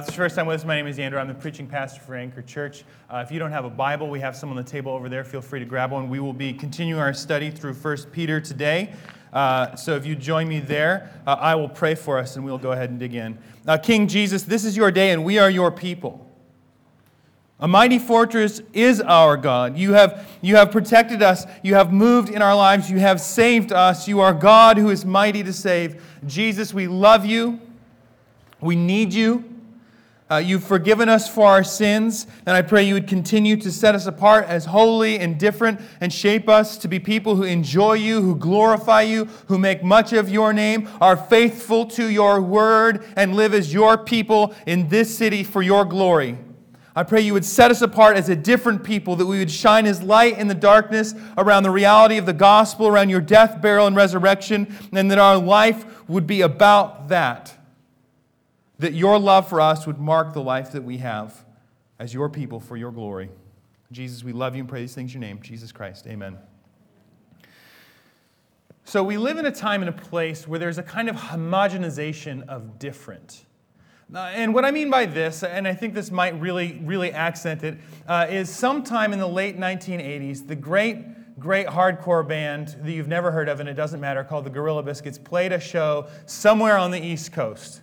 It's your first time with us, my name is Andrew. I'm the preaching pastor for Anchor Church. Uh, if you don't have a Bible, we have some on the table over there. Feel free to grab one. We will be continuing our study through 1 Peter today. Uh, so if you join me there, uh, I will pray for us and we'll go ahead and dig in. Uh, King Jesus, this is your day and we are your people. A mighty fortress is our God. You have, you have protected us. You have moved in our lives. You have saved us. You are God who is mighty to save. Jesus, we love you. We need you. Uh, you've forgiven us for our sins, and I pray you would continue to set us apart as holy and different and shape us to be people who enjoy you, who glorify you, who make much of your name, are faithful to your word, and live as your people in this city for your glory. I pray you would set us apart as a different people, that we would shine as light in the darkness around the reality of the gospel, around your death, burial, and resurrection, and that our life would be about that that your love for us would mark the life that we have as your people for your glory. Jesus, we love you and pray these things in your name, Jesus Christ. Amen. So, we live in a time and a place where there's a kind of homogenization of different. Uh, and what I mean by this, and I think this might really, really accent it, uh, is sometime in the late 1980s, the great, great hardcore band that you've never heard of, and it doesn't matter, called the Gorilla Biscuits, played a show somewhere on the East Coast.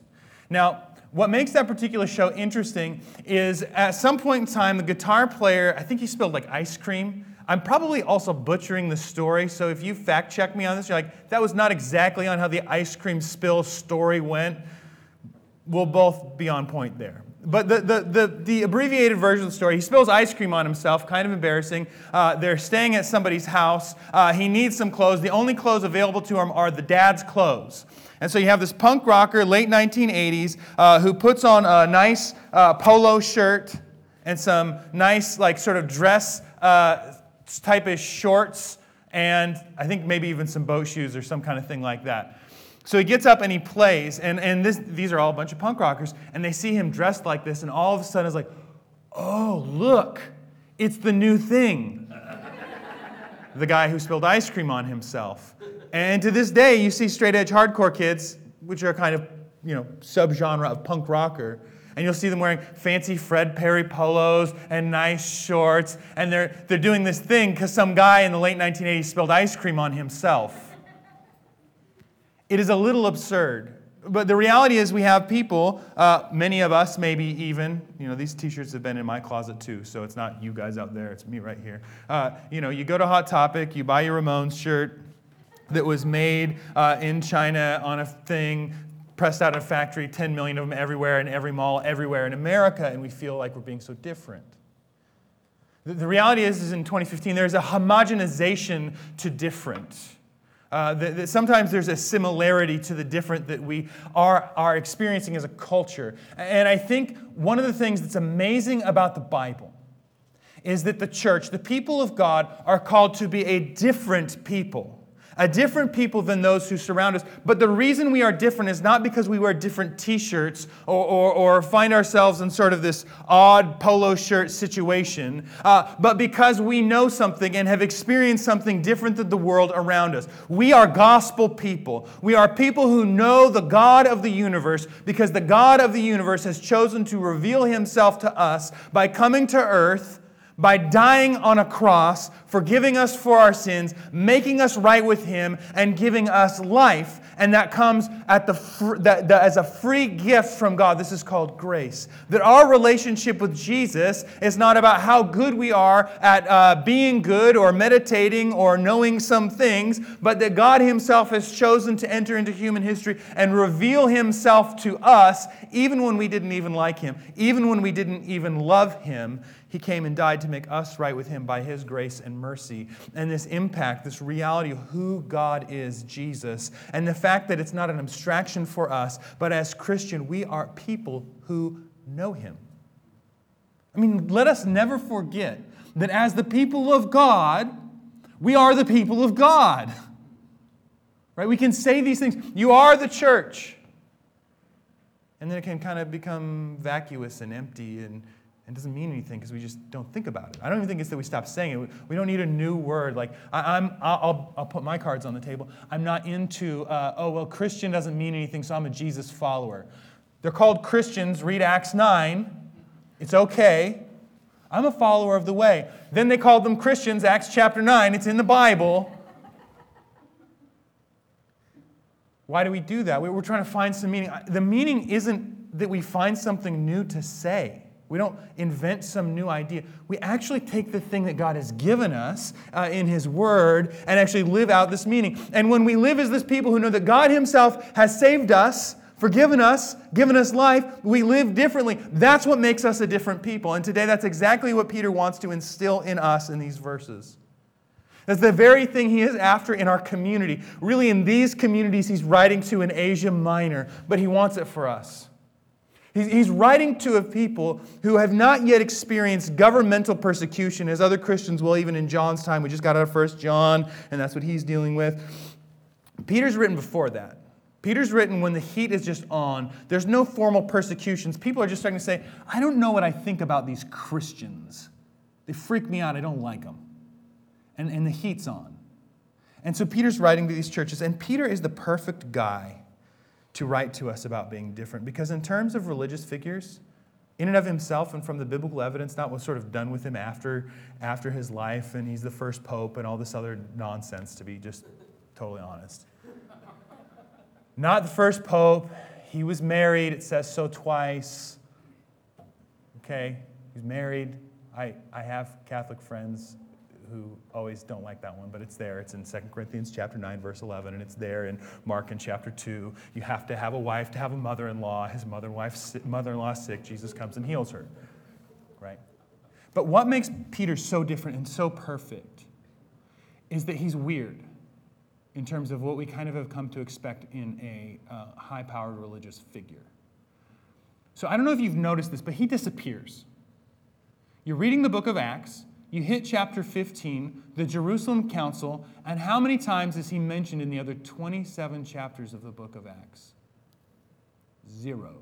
Now, what makes that particular show interesting is at some point in time, the guitar player, I think he spilled like ice cream. I'm probably also butchering the story, so if you fact check me on this, you're like, that was not exactly on how the ice cream spill story went. We'll both be on point there. But the, the, the, the, abbreviated version of the story, he spills ice cream on himself, kind of embarrassing. Uh, they're staying at somebody's house. Uh, he needs some clothes. The only clothes available to him are the dad's clothes. And so you have this punk rocker, late 1980s, uh, who puts on a nice uh, polo shirt and some nice, like, sort of dress uh, type of shorts, and I think maybe even some boat shoes or some kind of thing like that. So he gets up and he plays, and, and this, these are all a bunch of punk rockers, and they see him dressed like this, and all of a sudden it's like, oh, look, it's the new thing. the guy who spilled ice cream on himself. And to this day, you see straight edge hardcore kids, which are kind of, you know, subgenre of punk rocker. And you'll see them wearing fancy Fred Perry polos and nice shorts. And they're, they're doing this thing because some guy in the late 1980s spilled ice cream on himself. It is a little absurd. But the reality is, we have people, uh, many of us, maybe even, you know, these t shirts have been in my closet too, so it's not you guys out there, it's me right here. Uh, you know, you go to Hot Topic, you buy your Ramones shirt, that was made uh, in China on a thing, pressed out in a factory, 10 million of them everywhere, in every mall, everywhere in America, and we feel like we're being so different. The, the reality is, is, in 2015, there's a homogenization to different. Uh, that, that sometimes there's a similarity to the different that we are, are experiencing as a culture. And I think one of the things that's amazing about the Bible is that the church, the people of God, are called to be a different people a different people than those who surround us. But the reason we are different is not because we wear different t shirts or, or, or, find ourselves in sort of this odd polo shirt situation, uh, but because we know something and have experienced something different than the world around us. We are gospel people. We are people who know the God of the universe because the God of the universe has chosen to reveal himself to us by coming to earth by dying on a cross, forgiving us for our sins, making us right with Him, and giving us life. And that comes at the, fr- as a free gift from God. This is called grace. That our relationship with Jesus is not about how good we are at uh, being good or meditating or knowing some things, but that God Himself has chosen to enter into human history and reveal Himself to us, even when we didn't even like Him, even when we didn't even love Him. He came and died to make us right with Him by His grace and mercy. And this impact, this reality of who God is, Jesus, and the fact that it's not an abstraction for us, but as Christian, we are people who know Him. I mean, let us never forget that as the people of God, we are the people of God. Right? We can say these things. You are the church. And then it can kind of become vacuous and empty and it doesn't mean anything because we just don't think about it. I don't even think it's that we stop saying it. We don't need a new word. Like, I, am I'll, I'll put my cards on the table. I'm not into, uh, oh, well, Christian doesn't mean anything, so I'm a Jesus follower. They're called Christians. Read Acts 9. It's okay. I'm a follower of the way. Then they called them Christians, Acts chapter 9. It's in the Bible. Why do we do that? We're trying to find some meaning. The meaning isn't that we find something new to say. We don't invent some new idea. We actually take the thing that God has given us uh, in His Word and actually live out this meaning. And when we live as this people who know that God Himself has saved us, forgiven us, given us life, we live differently. That's what makes us a different people. And today, that's exactly what Peter wants to instill in us in these verses. That's the very thing he is after in our community. Really, in these communities, he's writing to in Asia Minor, but he wants it for us. He's writing to a people who have not yet experienced governmental persecution, as other Christians will, even in John's time. We just got out of First John, and that's what he's dealing with. Peter's written before that. Peter's written when the heat is just on. There's no formal persecutions. People are just starting to say, I don't know what I think about these Christians. They freak me out. I don't like them and, and the heat's on. And so Peter's writing to these churches, and Peter is the perfect guy to write to us about being different because, in terms of religious figures, in and of himself and from the biblical evidence, not what's sort of done with him after, after his life, and he's the first pope and all this other nonsense, to be just totally honest. not the first pope. He was married, it says so twice. Okay, he's married. I, I have Catholic friends who always don't like that one, but it's there. It's in 2 Corinthians chapter 9, verse 11, and it's there in Mark in chapter 2. You have to have a wife to have a mother-in-law. His mother-in-law is sick. Jesus comes and heals her, right? But what makes Peter so different and so perfect is that he's weird in terms of what we kind of have come to expect in a uh, high-powered religious figure. So I don't know if you've noticed this, but he disappears. You're reading the book of Acts, you hit chapter 15, the Jerusalem Council, and how many times is he mentioned in the other 27 chapters of the book of Acts? Zero.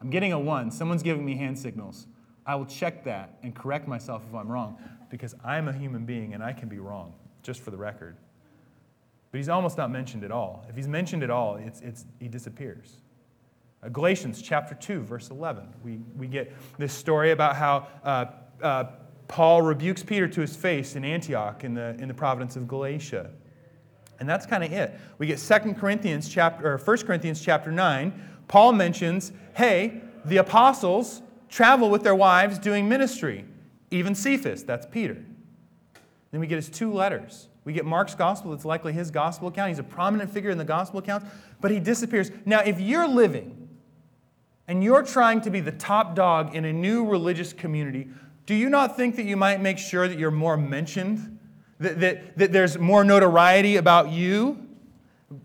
I'm getting a one. Someone's giving me hand signals. I will check that and correct myself if I'm wrong because I'm a human being and I can be wrong, just for the record. But he's almost not mentioned at all. If he's mentioned at all, it's, it's, he disappears. Uh, Galatians chapter 2, verse 11. We, we get this story about how uh, uh, Paul rebukes Peter to his face in Antioch in the, in the province of Galatia. And that's kind of it. We get 2 Corinthians chapter or 1 Corinthians chapter 9. Paul mentions, hey, the apostles travel with their wives doing ministry. Even Cephas, that's Peter. Then we get his two letters. We get Mark's gospel, it's likely his gospel account. He's a prominent figure in the gospel account, but he disappears. Now, if you're living and you're trying to be the top dog in a new religious community, do you not think that you might make sure that you're more mentioned? That, that, that there's more notoriety about you?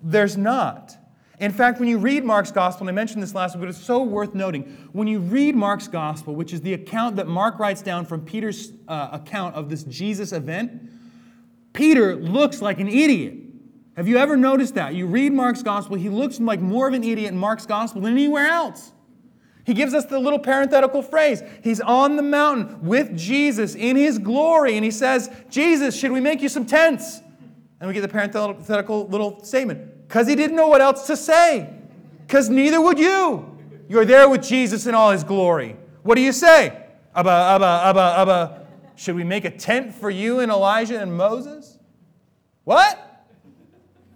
There's not. In fact, when you read Mark's gospel, and I mentioned this last week, but it's so worth noting. When you read Mark's gospel, which is the account that Mark writes down from Peter's uh, account of this Jesus event, Peter looks like an idiot. Have you ever noticed that? You read Mark's gospel, he looks like more of an idiot in Mark's gospel than anywhere else. He gives us the little parenthetical phrase. He's on the mountain with Jesus in his glory, and he says, Jesus, should we make you some tents? And we get the parenthetical little statement because he didn't know what else to say, because neither would you. You're there with Jesus in all his glory. What do you say? Abba, Abba, Abba, Abba. Should we make a tent for you and Elijah and Moses? What?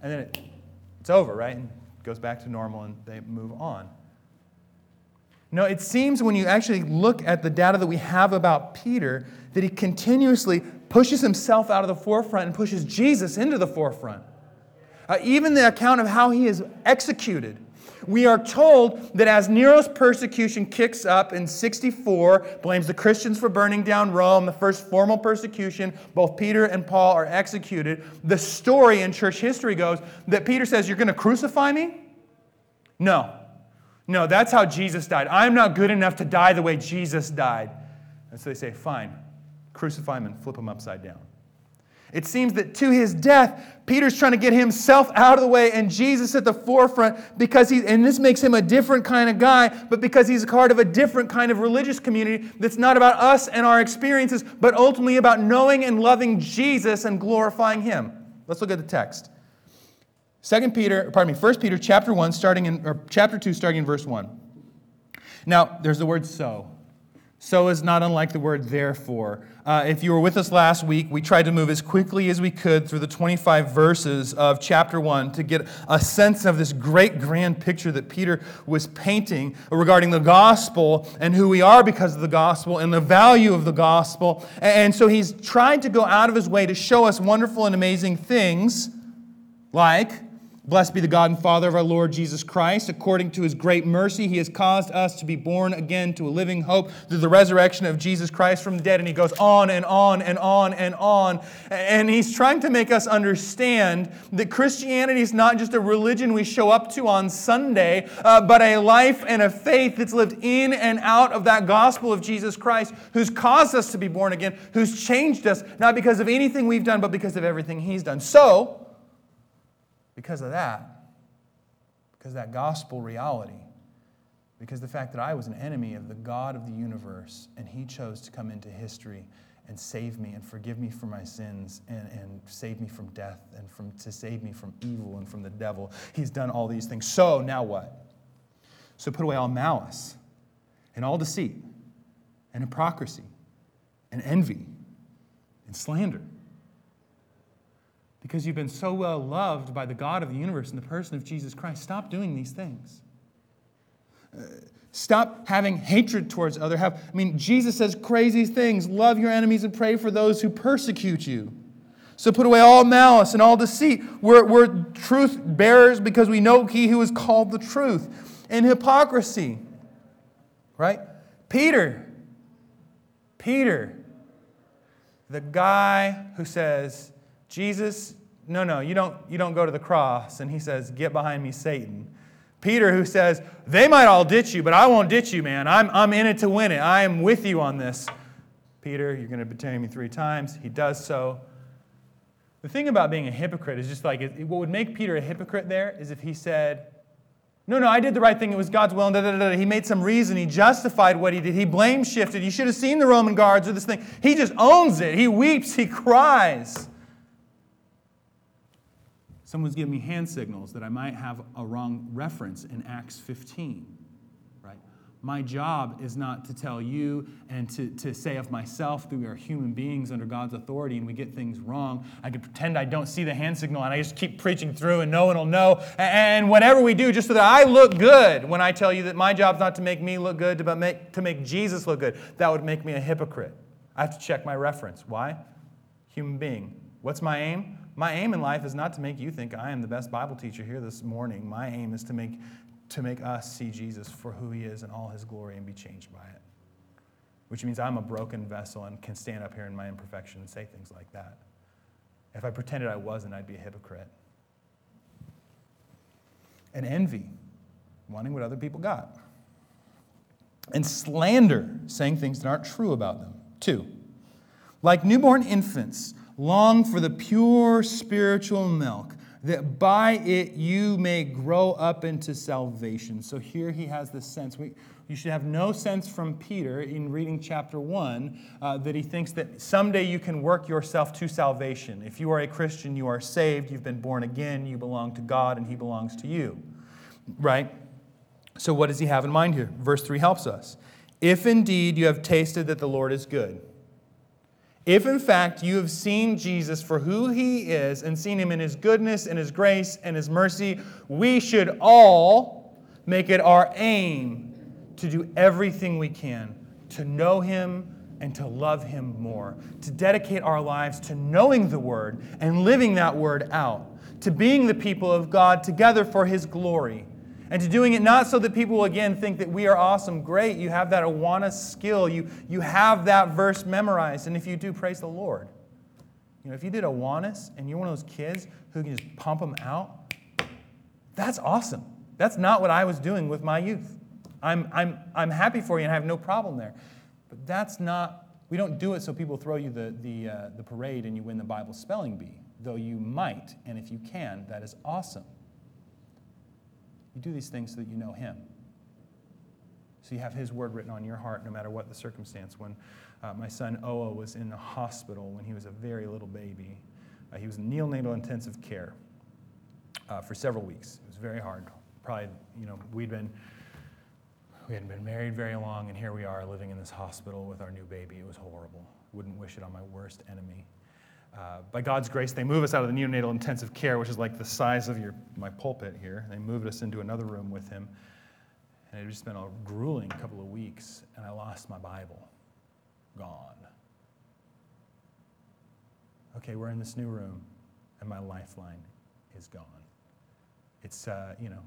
And then it, it's over, right? And it goes back to normal and they move on. No, it seems when you actually look at the data that we have about Peter that he continuously pushes himself out of the forefront and pushes Jesus into the forefront. Uh, even the account of how he is executed. We are told that as Nero's persecution kicks up in 64, blames the Christians for burning down Rome, the first formal persecution, both Peter and Paul are executed. The story in church history goes that Peter says, You're going to crucify me? No. No, that's how Jesus died. I'm not good enough to die the way Jesus died. And so they say, fine, crucify him and flip him upside down. It seems that to his death, Peter's trying to get himself out of the way and Jesus at the forefront because he, and this makes him a different kind of guy, but because he's a part of a different kind of religious community that's not about us and our experiences, but ultimately about knowing and loving Jesus and glorifying him. Let's look at the text. Second Peter, pardon me, First Peter chapter 1, starting in, or chapter 2, starting in verse 1. Now, there's the word so. So is not unlike the word therefore. Uh, if you were with us last week, we tried to move as quickly as we could through the 25 verses of chapter 1 to get a sense of this great grand picture that Peter was painting regarding the gospel and who we are because of the gospel and the value of the gospel. And so he's tried to go out of his way to show us wonderful and amazing things like Blessed be the God and Father of our Lord Jesus Christ. According to his great mercy, he has caused us to be born again to a living hope through the resurrection of Jesus Christ from the dead. And he goes on and on and on and on. And he's trying to make us understand that Christianity is not just a religion we show up to on Sunday, uh, but a life and a faith that's lived in and out of that gospel of Jesus Christ, who's caused us to be born again, who's changed us, not because of anything we've done, but because of everything he's done. So, because of that, because that gospel reality, because the fact that I was an enemy of the God of the universe and He chose to come into history and save me and forgive me for my sins and, and save me from death and from, to save me from evil and from the devil. He's done all these things. So now what? So put away all malice and all deceit and hypocrisy and envy and slander because you've been so well loved by the God of the universe in the person of Jesus Christ. Stop doing these things. Uh, stop having hatred towards other. I mean, Jesus says crazy things. Love your enemies and pray for those who persecute you. So put away all malice and all deceit. We're, we're truth bearers because we know he who is called the truth. And hypocrisy, right? Peter, Peter, the guy who says, Jesus, no, no, you don't, you don't go to the cross. And he says, Get behind me, Satan. Peter, who says, They might all ditch you, but I won't ditch you, man. I'm, I'm in it to win it. I am with you on this. Peter, you're going to betray me three times. He does so. The thing about being a hypocrite is just like what would make Peter a hypocrite there is if he said, no, no, I did the right thing. It was God's will. And da, da, da, He made some reason. He justified what he did. He blame shifted. You should have seen the Roman guards or this thing. He just owns it. He weeps. He cries. Someone's giving me hand signals that I might have a wrong reference in Acts 15, right? My job is not to tell you and to, to say of myself that we are human beings under God's authority and we get things wrong. I can pretend I don't see the hand signal and I just keep preaching through and no one will know. And whatever we do, just so that I look good when I tell you that my job's not to make me look good, but make, to make Jesus look good, that would make me a hypocrite. I have to check my reference. Why? Human being. What's my aim? My aim in life is not to make you think I am the best Bible teacher here this morning. My aim is to make, to make us see Jesus for who he is and all his glory and be changed by it. Which means I'm a broken vessel and can stand up here in my imperfection and say things like that. If I pretended I wasn't, I'd be a hypocrite. And envy, wanting what other people got. And slander, saying things that aren't true about them. Two, like newborn infants, Long for the pure spiritual milk, that by it you may grow up into salvation. So here he has this sense. We, you should have no sense from Peter in reading chapter 1 uh, that he thinks that someday you can work yourself to salvation. If you are a Christian, you are saved, you've been born again, you belong to God, and he belongs to you. Right? So, what does he have in mind here? Verse 3 helps us. If indeed you have tasted that the Lord is good, if in fact you have seen Jesus for who he is and seen him in his goodness and his grace and his mercy, we should all make it our aim to do everything we can to know him and to love him more, to dedicate our lives to knowing the word and living that word out, to being the people of God together for his glory and to doing it not so that people again think that we are awesome. Great, you have that Awana skill. You, you have that verse memorized. And if you do, praise the Lord. You know, if you did Awanas and you're one of those kids who can just pump them out, that's awesome. That's not what I was doing with my youth. I'm, I'm, I'm happy for you and I have no problem there. But that's not, we don't do it so people throw you the, the, uh, the parade and you win the Bible spelling bee, though you might. And if you can, that is awesome. You do these things so that you know Him. So you have His word written on your heart no matter what the circumstance. When uh, my son Oa was in the hospital when he was a very little baby, uh, he was in neonatal intensive care. uh, for several weeks. It was very hard. Probably, you know, we'd been we hadn't been married very long, and here we are living in this hospital with our new baby. It was horrible. Wouldn't wish it on my worst enemy. Uh, by God's grace, they move us out of the neonatal intensive care, which is like the size of your, my pulpit here. They moved us into another room with him. And it just been a grueling couple of weeks, and I lost my Bible. Gone. Okay, we're in this new room, and my lifeline is gone. It's, uh, you know,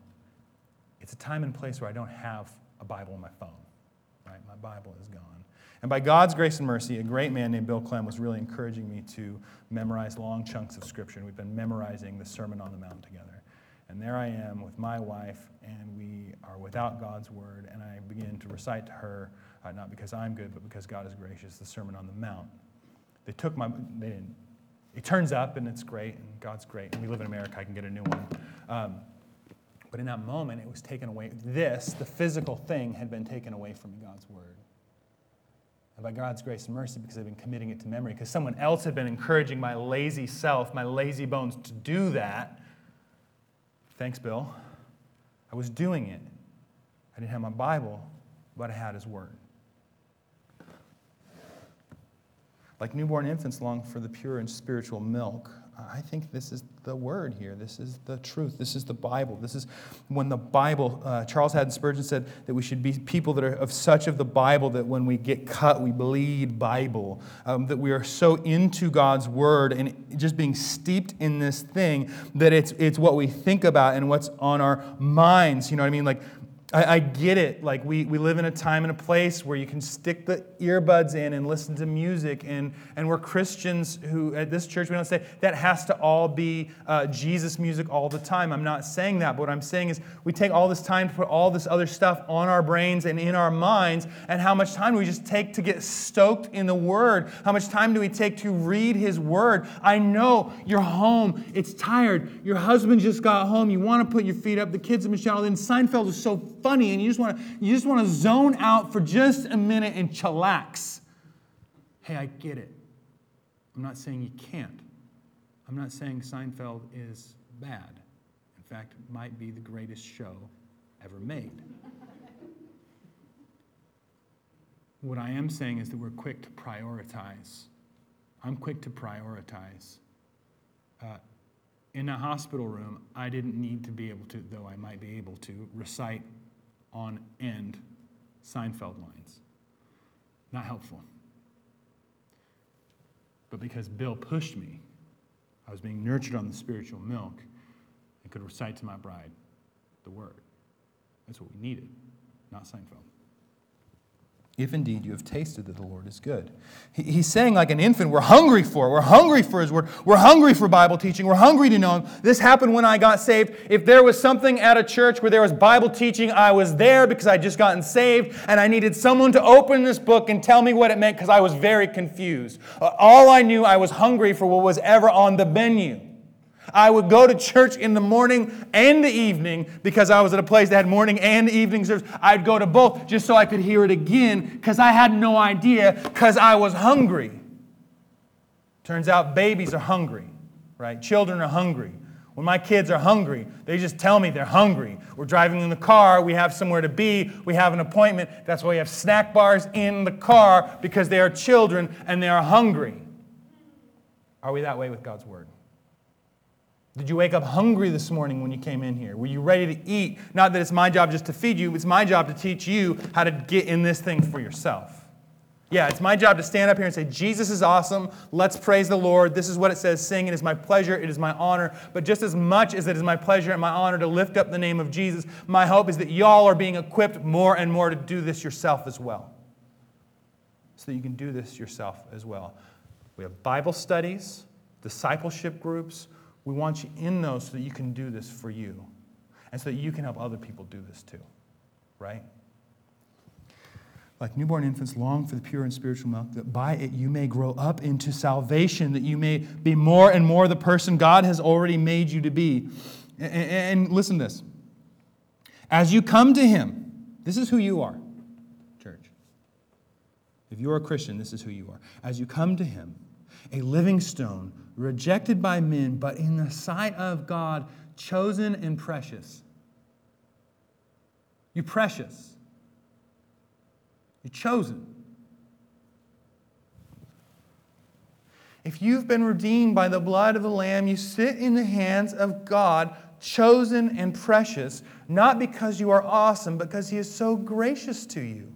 it's a time and place where I don't have a Bible on my phone, right? My Bible is gone. And by God's grace and mercy, a great man named Bill Clem was really encouraging me to memorize long chunks of Scripture. And we've been memorizing the Sermon on the Mount together. And there I am with my wife, and we are without God's Word. And I begin to recite to her, uh, not because I'm good, but because God is gracious, the Sermon on the Mount. They took my, they didn't, it turns up, and it's great, and God's great. And we live in America, I can get a new one. Um, but in that moment, it was taken away. This, the physical thing, had been taken away from God's Word. And by God's grace and mercy, because I've been committing it to memory, because someone else had been encouraging my lazy self, my lazy bones, to do that. Thanks, Bill. I was doing it. I didn't have my Bible, but I had His Word. Like newborn infants long for the pure and spiritual milk, I think this is the word here. This is the truth. This is the Bible. This is when the Bible, uh, Charles Haddon Spurgeon said that we should be people that are of such of the Bible that when we get cut, we bleed Bible. Um, that we are so into God's word and just being steeped in this thing that it's, it's what we think about and what's on our minds. You know what I mean? Like, I, I, get it. Like, we, we live in a time and a place where you can stick the earbuds in and listen to music. And, and we're Christians who, at this church, we don't say that has to all be uh, Jesus music all the time. I'm not saying that. But what I'm saying is we take all this time to put all this other stuff on our brains and in our minds. And how much time do we just take to get stoked in the Word? How much time do we take to read His Word? I know you're home. It's tired. Your husband just got home. You want to put your feet up. The kids have been shouting. And Seinfeld is so funny and you just want to you just want to zone out for just a minute and chillax. Hey, I get it. I'm not saying you can't. I'm not saying Seinfeld is bad. In fact, it might be the greatest show ever made. what I am saying is that we're quick to prioritize. I'm quick to prioritize. Uh, in a hospital room, I didn't need to be able to, though I might be able to, recite on end Seinfeld lines. Not helpful. But because Bill pushed me, I was being nurtured on the spiritual milk and could recite to my bride the word. That's what we needed, not Seinfeld if indeed you have tasted that the Lord is good. He's saying, like an infant, we're hungry for. We're hungry for His Word. We're hungry for Bible teaching. We're hungry to know Him. This happened when I got saved. If there was something at a church where there was Bible teaching, I was there because I'd just gotten saved and I needed someone to open this book and tell me what it meant because I was very confused. Uh, all I knew, I was hungry for what was ever on the menu. I would go to church in the morning and the evening because I was at a place that had morning and evening service. I'd go to both just so I could hear it again because I had no idea because I was hungry. Turns out babies are hungry, right? Children are hungry. When my kids are hungry, they just tell me they're hungry. We're driving in the car, we have somewhere to be, we have an appointment. That's why we have snack bars in the car because they are children and they are hungry. Are we that way with God's Word? Did you wake up hungry this morning when you came in here? Were you ready to eat? Not that it's my job just to feed you, it's my job to teach you how to get in this thing for yourself. Yeah, it's my job to stand up here and say, Jesus is awesome. Let's praise the Lord. This is what it says sing. It is my pleasure. It is my honor. But just as much as it is my pleasure and my honor to lift up the name of Jesus, my hope is that y'all are being equipped more and more to do this yourself as well. So that you can do this yourself as well. We have Bible studies, discipleship groups. We want you in those so that you can do this for you and so that you can help other people do this too, right? Like newborn infants, long for the pure and spiritual milk, that by it you may grow up into salvation, that you may be more and more the person God has already made you to be. And, listen to this. As you come to Him, this is who you are, church. If you're a Christian, this is who you are. As you come to Him, a living stone, rejected by men, but in the sight of God, chosen and precious. You're precious. You're chosen. If you've been redeemed by the blood of the Lamb, you sit in the hands of God, chosen and precious, not because you are awesome, because He is so gracious to you.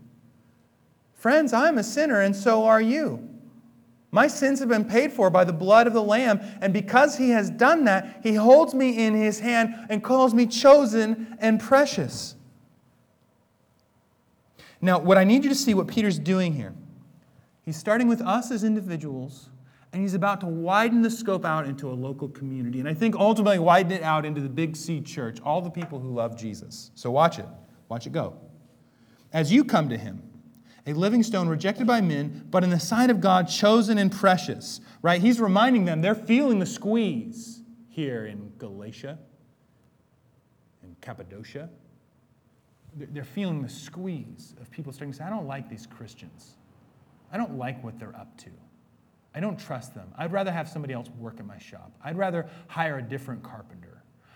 Friends, I'm a sinner, and so are you. My sins have been paid for by the blood of the Lamb, and because He has done that, He holds me in His hand and calls me chosen and precious. Now, what I need you to see what Peter's doing here. He's starting with us as individuals, and he's about to widen the scope out into a local community. And I think ultimately widen it out into the Big C church, all the people who love Jesus. So watch it. Watch it go. As you come to him, a living stone rejected by men, but in the sight of God, chosen and precious. Right? He's reminding them they're feeling the squeeze here in Galatia, and Cappadocia. They're feeling the squeeze of people starting to say, I don't like these Christians. I don't like what they're up to. I don't trust them. I'd rather have somebody else work in my shop. I'd rather hire a different carpenter.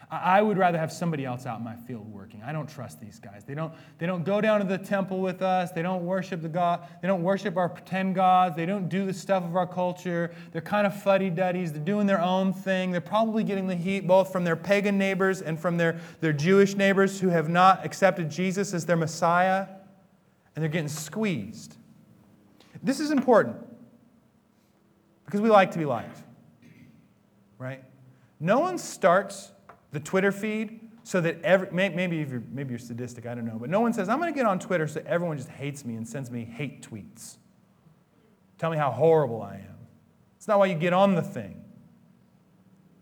I would rather have somebody else out in my field working. I don't trust these guys. They don't, they don't go down to the temple with us. They don't worship the God. They don't worship our pretend gods. They don't do the stuff of our culture. They're kind of fuddy-duddies. They're doing their own thing. They're probably getting the heat both from their pagan neighbors and from their, their Jewish neighbors who have not accepted Jesus as their Messiah. And they're getting squeezed. This is important because we like to be liked, right? No one starts the Twitter feed so that every, maybe, you're, maybe you're sadistic, I don't know, but no one says, I'm going to get on Twitter so everyone just hates me and sends me hate tweets. Tell me how horrible I am. It's not why you get on the thing,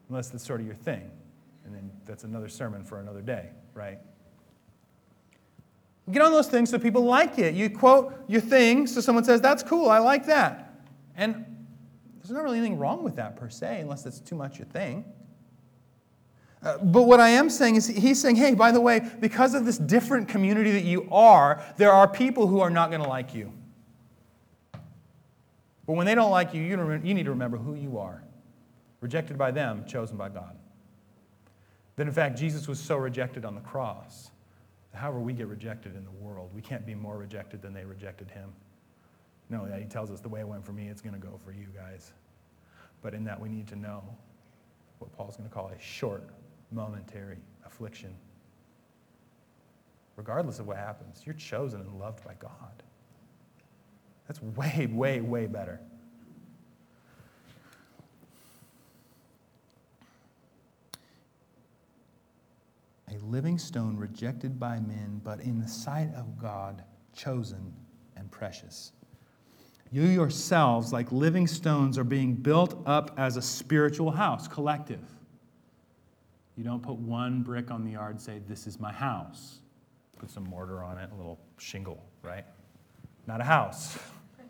unless that's sort of your thing. And then that's another sermon for another day, right? Get on those things so people like it. You quote your thing so someone says, That's cool, I like that. And there's not really anything wrong with that per se, unless it's too much your thing. Uh, but what I am saying is, he's saying, hey, by the way, because of this different community that you are, there are people who are not going to like you. But when they don't like you, you, you need to remember who you are rejected by them, chosen by God. That in fact, Jesus was so rejected on the cross. However, we get rejected in the world, we can't be more rejected than they rejected him. No, he tells us the way it went for me, it's going to go for you guys. But in that, we need to know what Paul's going to call a short momentary affliction. Regardless of what happens, you're chosen and loved by God. That's way, way, way better. A living stone rejected by men, but in the sight of God, chosen and precious. You yourselves, like living stones, are being built up as a spiritual house, collective. You don't put one brick on the yard and say, This is my house. Put some mortar on it, a little shingle, right? Not a house.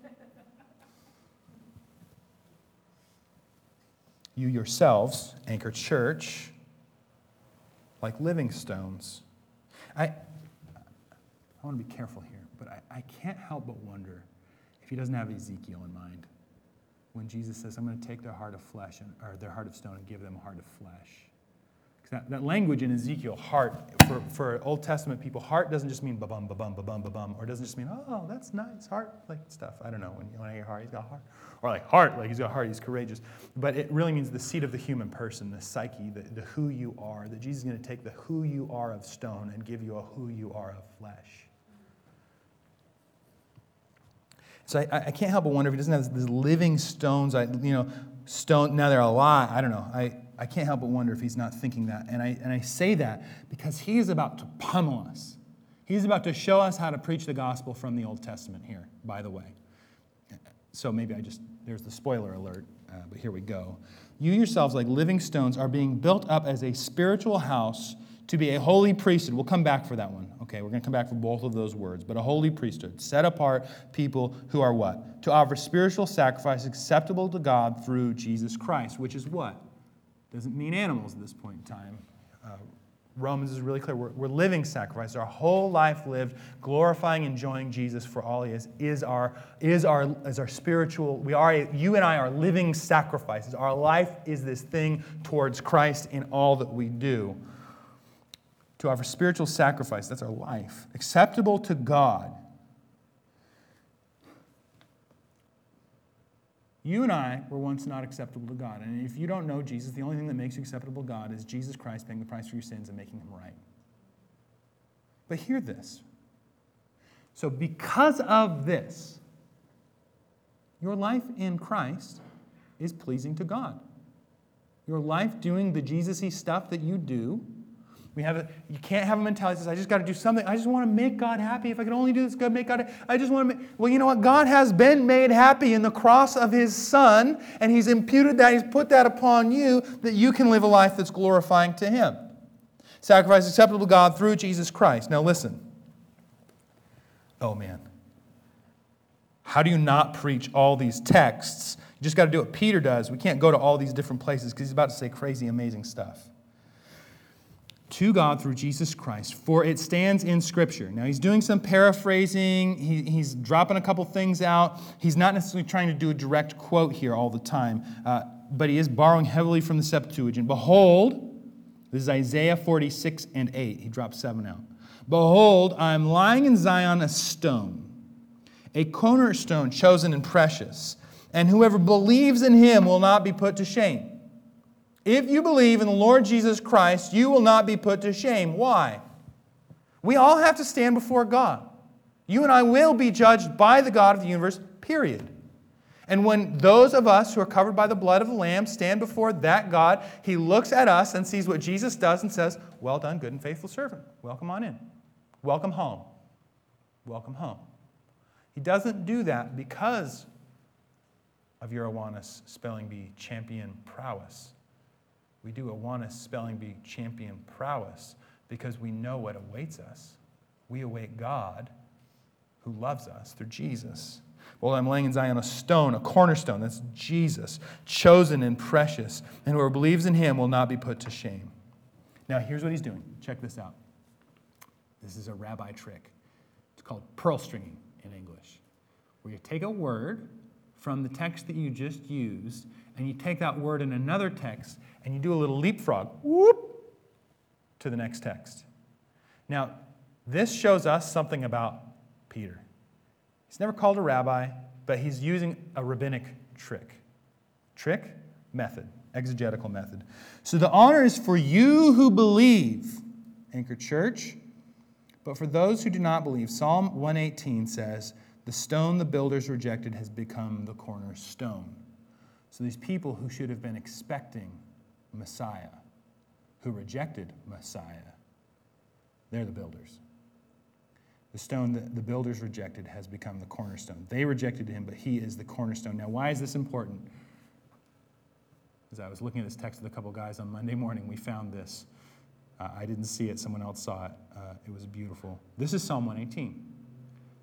you yourselves, Anchor Church, like living stones. I, I want to be careful here, but I, I can't help but wonder if he doesn't have Ezekiel in mind when Jesus says, I'm going to take their heart of flesh and, or their heart of stone and give them a heart of flesh. That, that language in Ezekiel, heart, for, for Old Testament people, heart doesn't just mean ba-bum, ba-bum, ba-bum, ba-bum, or doesn't just mean, oh, that's nice, heart, like stuff. I don't know, when, when I hear heart, he's got heart. Or like heart, like he's got heart, he's courageous. But it really means the seat of the human person, the psyche, the, the who you are, that Jesus is going to take the who you are of stone and give you a who you are of flesh. So I, I can't help but wonder if he doesn't have these living stones, I, you know, stone, now they're a lot, I don't know. I, I can't help but wonder if he's not thinking that. And I, and I say that because he is about to pummel us. He's about to show us how to preach the gospel from the Old Testament here, by the way. So maybe I just, there's the spoiler alert, uh, but here we go. You yourselves, like living stones, are being built up as a spiritual house to be a holy priesthood. We'll come back for that one. Okay, we're going to come back for both of those words. But a holy priesthood, set apart people who are what? To offer spiritual sacrifice acceptable to God through Jesus Christ, which is what? Doesn't mean animals at this point in time. Uh, Romans is really clear. We're, we're living sacrifices. Our whole life lived glorifying, and enjoying Jesus for all he is, is our, is our, is our spiritual, we are, you and I are living sacrifices. Our life is this thing towards Christ in all that we do. To offer spiritual sacrifice, that's our life, acceptable to God You and I were once not acceptable to God. And if you don't know Jesus, the only thing that makes you acceptable to God is Jesus Christ paying the price for your sins and making them right. But hear this. So, because of this, your life in Christ is pleasing to God. Your life doing the Jesus y stuff that you do we have a, you can't have a mentality that says, I just got to do something. I just want to make God happy. If I can only do this, God make God. I just want to make. Well, you know what? God has been made happy in the cross of His Son, and He's imputed that. He's put that upon you that you can live a life that's glorifying to Him. Sacrifice acceptable to God through Jesus Christ. Now listen. Oh man. How do you not preach all these texts? You just got to do what Peter does. We can't go to all these different places because he's about to say crazy, amazing stuff to God through Jesus Christ, for it stands in Scripture. Now, he's doing some paraphrasing, he, he's dropping a couple things out. He's not necessarily trying to do a direct quote here all the time, uh, but he is borrowing heavily from the Septuagint. Behold, this is Isaiah 46 and 8. He dropped seven out. Behold, I am lying in Zion a stone, a cornerstone chosen and precious, and whoever believes in him will not be put to shame. If you believe in the Lord Jesus Christ, you will not be put to shame. Why? We all have to stand before God. You and I will be judged by the God of the universe, period. And when those of us who are covered by the blood of the Lamb stand before that God, He looks at us and sees what Jesus does and says, Well done, good and faithful servant. Welcome on in. Welcome home. Welcome home. He doesn't do that because of your Awanas spelling bee champion prowess. We do Awanas spelling bee champion prowess because we know what awaits us. We await God who loves us through Jesus. Well, I'm laying in Zion a stone, a cornerstone. That's Jesus, chosen and precious. And whoever believes in him will not be put to shame. Now, here's what he's doing. Check this out. This is a rabbi trick. It's called pearl stringing in English, where you take a word from the text that you just used and you take that word in another text and you do a little leapfrog, whoop, to the next text. Now, this shows us something about Peter. He's never called a rabbi, but he's using a rabbinic trick. Trick? Method, exegetical method. So the honor is for you who believe, Anchor Church. But for those who do not believe, Psalm 118 says, The stone the builders rejected has become the cornerstone. So these people who should have been expecting Messiah, who rejected Messiah, they're the builders. The stone that the builders rejected has become the cornerstone. They rejected him, but he is the cornerstone. Now, why is this important? As I was looking at this text with a couple guys on Monday morning, we found this. Uh, I didn't see it, someone else saw it. Uh, it was beautiful. This is Psalm 118.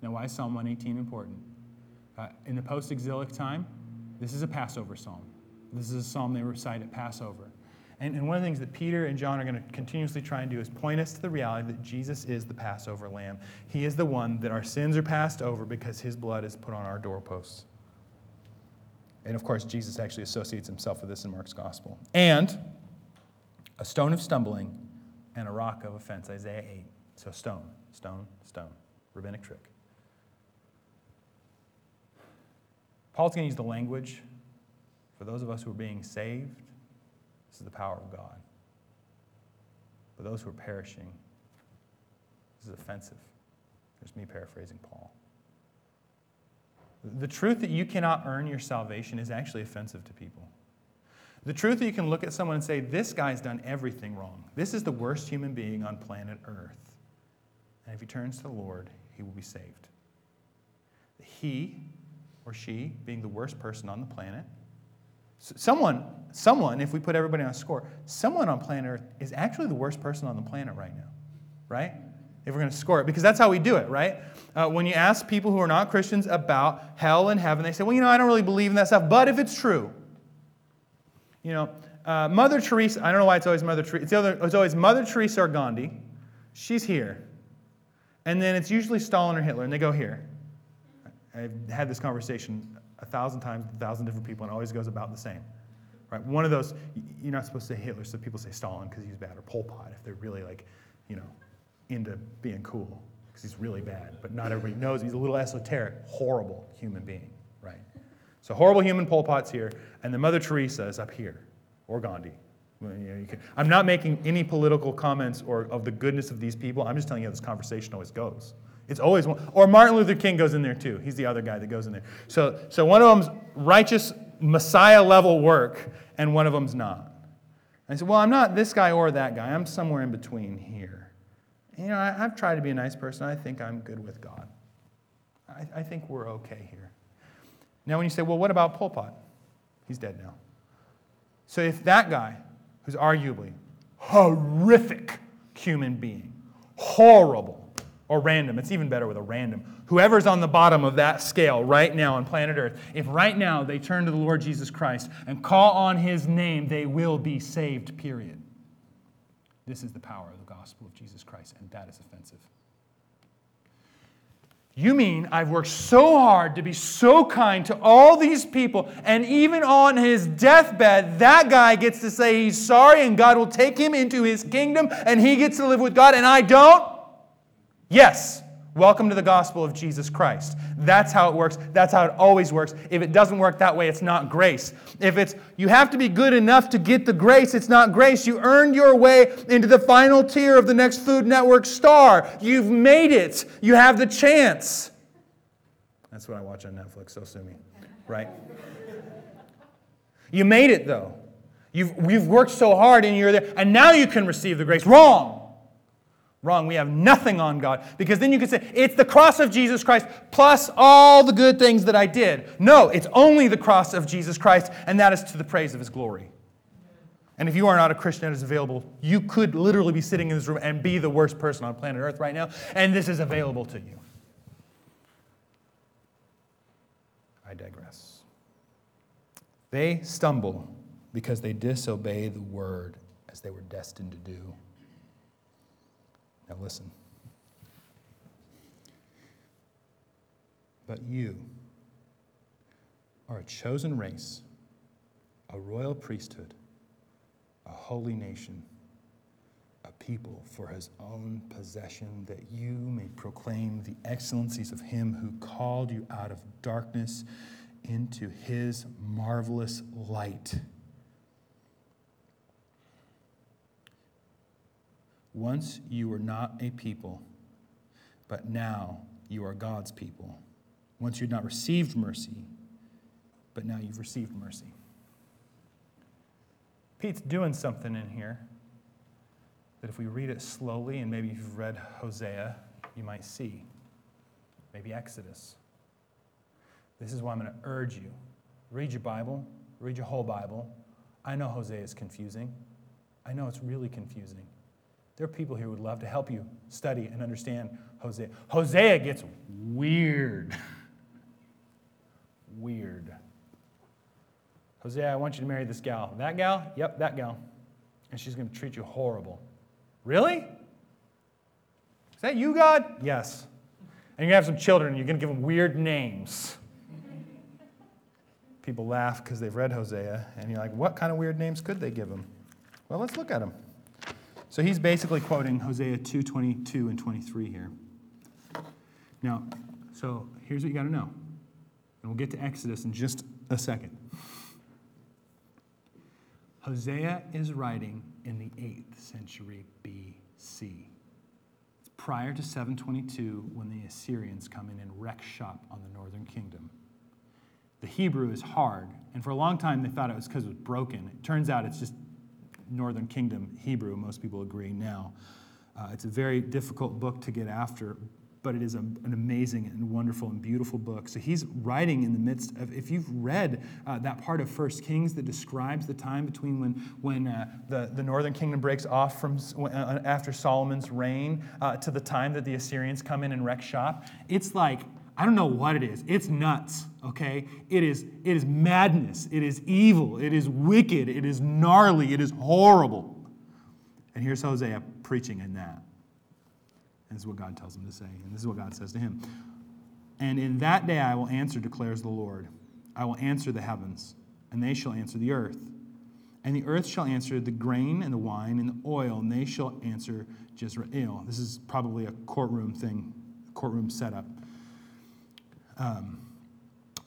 Now, why is Psalm 118 important? Uh, in the post exilic time, this is a Passover psalm. This is a psalm they recite at Passover. And, and one of the things that Peter and John are going to continuously try and do is point us to the reality that Jesus is the Passover lamb. He is the one that our sins are passed over because his blood is put on our doorposts. And of course, Jesus actually associates himself with this in Mark's gospel. And a stone of stumbling and a rock of offense, Isaiah 8. So stone, stone, stone. Rabbinic trick. Paul's going to use the language for those of us who are being saved. This is the power of God. For those who are perishing, this is offensive. There's me paraphrasing Paul. The truth that you cannot earn your salvation is actually offensive to people. The truth that you can look at someone and say, This guy's done everything wrong. This is the worst human being on planet Earth. And if he turns to the Lord, he will be saved. He or she being the worst person on the planet. Someone, someone, if we put everybody on a score, someone on planet Earth is actually the worst person on the planet right now, right? If we're going to score it, because that's how we do it, right? Uh, when you ask people who are not Christians about hell and heaven, they say, well, you know, I don't really believe in that stuff, but if it's true, you know, uh, Mother Teresa, I don't know why it's always Mother Teresa. It's, other, it's always Mother Teresa or Gandhi. She's here. And then it's usually Stalin or Hitler, and they go here. I've had this conversation a thousand times a thousand different people, and always goes about the same. Right? One of those, you're not supposed to say Hitler, so people say Stalin because he's bad, or Pol Pot if they're really like, you know, into being cool because he's really bad. But not everybody knows he's a little esoteric, horrible human being, right? So horrible human Pol Pot's here, and the Mother Teresa is up here, or Gandhi. You know, can, I'm not making any political comments or of the goodness of these people. I'm just telling you how this conversation always goes. It's always one. Or Martin Luther King goes in there too. He's the other guy that goes in there. So, so one of them's righteous Messiah level work, and one of them's not. I said, Well, I'm not this guy or that guy. I'm somewhere in between here. You know, I, have tried to be a nice person. I think I'm good with God. I, I think we're okay here. Now, when you say, Well, what about Pol Pot? He's dead now. So if that guy, who's arguably horrific human being, horrible, or random, it's even better with a random, whoever's on the bottom of that scale right now on planet Earth, if right now they turn to the Lord Jesus Christ and call on his name, they will be saved, period. This is the power of the gospel of Jesus Christ, and that is offensive. You mean I've worked so hard to be so kind to all these people, and even on his deathbed, that guy gets to say he's sorry and God will take him into his kingdom and he gets to live with God, and I don't? Yes. Welcome to the gospel of Jesus Christ. That's how it works. That's how it always works. If it doesn't work that way, it's not grace. If it's you have to be good enough to get the grace, it's not grace. You earned your way into the final tier of the next Food Network star. You've made it. You have the chance. That's what I watch on Netflix, so sue me. Right? You made it though. You've, you've worked so hard and you're there, and now you can receive the grace. Wrong. Wrong. We have nothing on God. Because then you could say, it's the cross of Jesus Christ plus all the good things that I did. No, it's only the cross of Jesus Christ, and that is to the praise of his glory. And if you are not a Christian that is available, you could literally be sitting in this room and be the worst person on planet Earth right now, and this is available to you. I digress. They stumble because they disobey the word as they were destined to do. Now listen. But you are a chosen race, a royal priesthood, a holy nation, a people for his own possession, that you may proclaim the excellencies of him who called you out of darkness into his marvelous light. Once you were not a people, but now you are God's people. Once you had not received mercy, but now you've received mercy. Pete's doing something in here that if we read it slowly, and maybe if you've read Hosea, you might see. Maybe Exodus. This is why I'm going to urge you read your Bible, read your whole Bible. I know Hosea is confusing. I know it's really confusing. There are people here who would love to help you study and understand Hosea. Hosea gets weird. weird. Hosea, I want you to marry this gal. That gal? Yep, that gal. And she's going to treat you horrible. Really? Is that you, God? Yes. And you have some children, and you're going to give them weird names. People laugh because they've read Hosea, and you're like, what kind of weird names could they give them? Well, let's look at them. So he's basically quoting Hosea 2 22 and 23 here. Now, so here's what you got to know. And we'll get to Exodus in just a second. Hosea is writing in the 8th century BC. It's prior to 722 when the Assyrians come in and wreck shop on the northern kingdom. The Hebrew is hard, and for a long time they thought it was because it was broken. It turns out it's just Northern Kingdom Hebrew, most people agree now. Uh, it's a very difficult book to get after, but it is a, an amazing and wonderful and beautiful book. So he's writing in the midst of, if you've read uh, that part of First Kings that describes the time between when, when uh, the, the northern kingdom breaks off from uh, after Solomon's reign uh, to the time that the Assyrians come in and wreck shop, it's like I don't know what it is. It's nuts, okay? It is, it is madness. It is evil. It is wicked. It is gnarly. It is horrible. And here's Hosea preaching in that. And this is what God tells him to say. And this is what God says to him. And in that day I will answer, declares the Lord. I will answer the heavens, and they shall answer the earth. And the earth shall answer the grain and the wine and the oil, and they shall answer Jezreel. This is probably a courtroom thing, courtroom setup. Um,